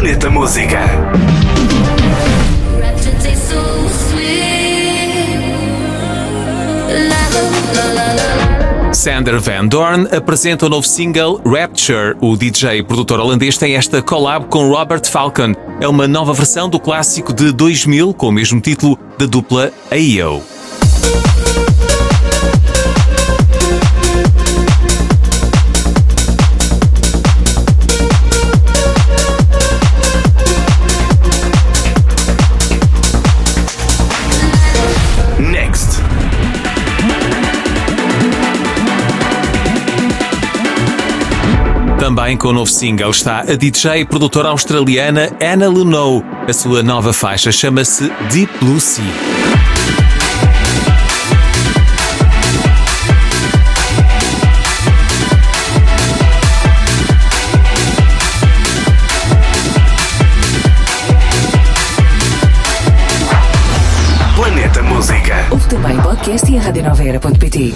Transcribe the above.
Planeta Música. Sander Van Dorn apresenta o novo single Rapture. O DJ e produtor holandês tem esta collab com Robert Falcon. É uma nova versão do clássico de 2000 com o mesmo título da dupla AO. Também com o novo single está a DJ e produtora australiana Anna Lunow. A sua nova faixa chama-se Deep Blue Sea. Planeta Música. Ouve também podcast e a radionovera.pt.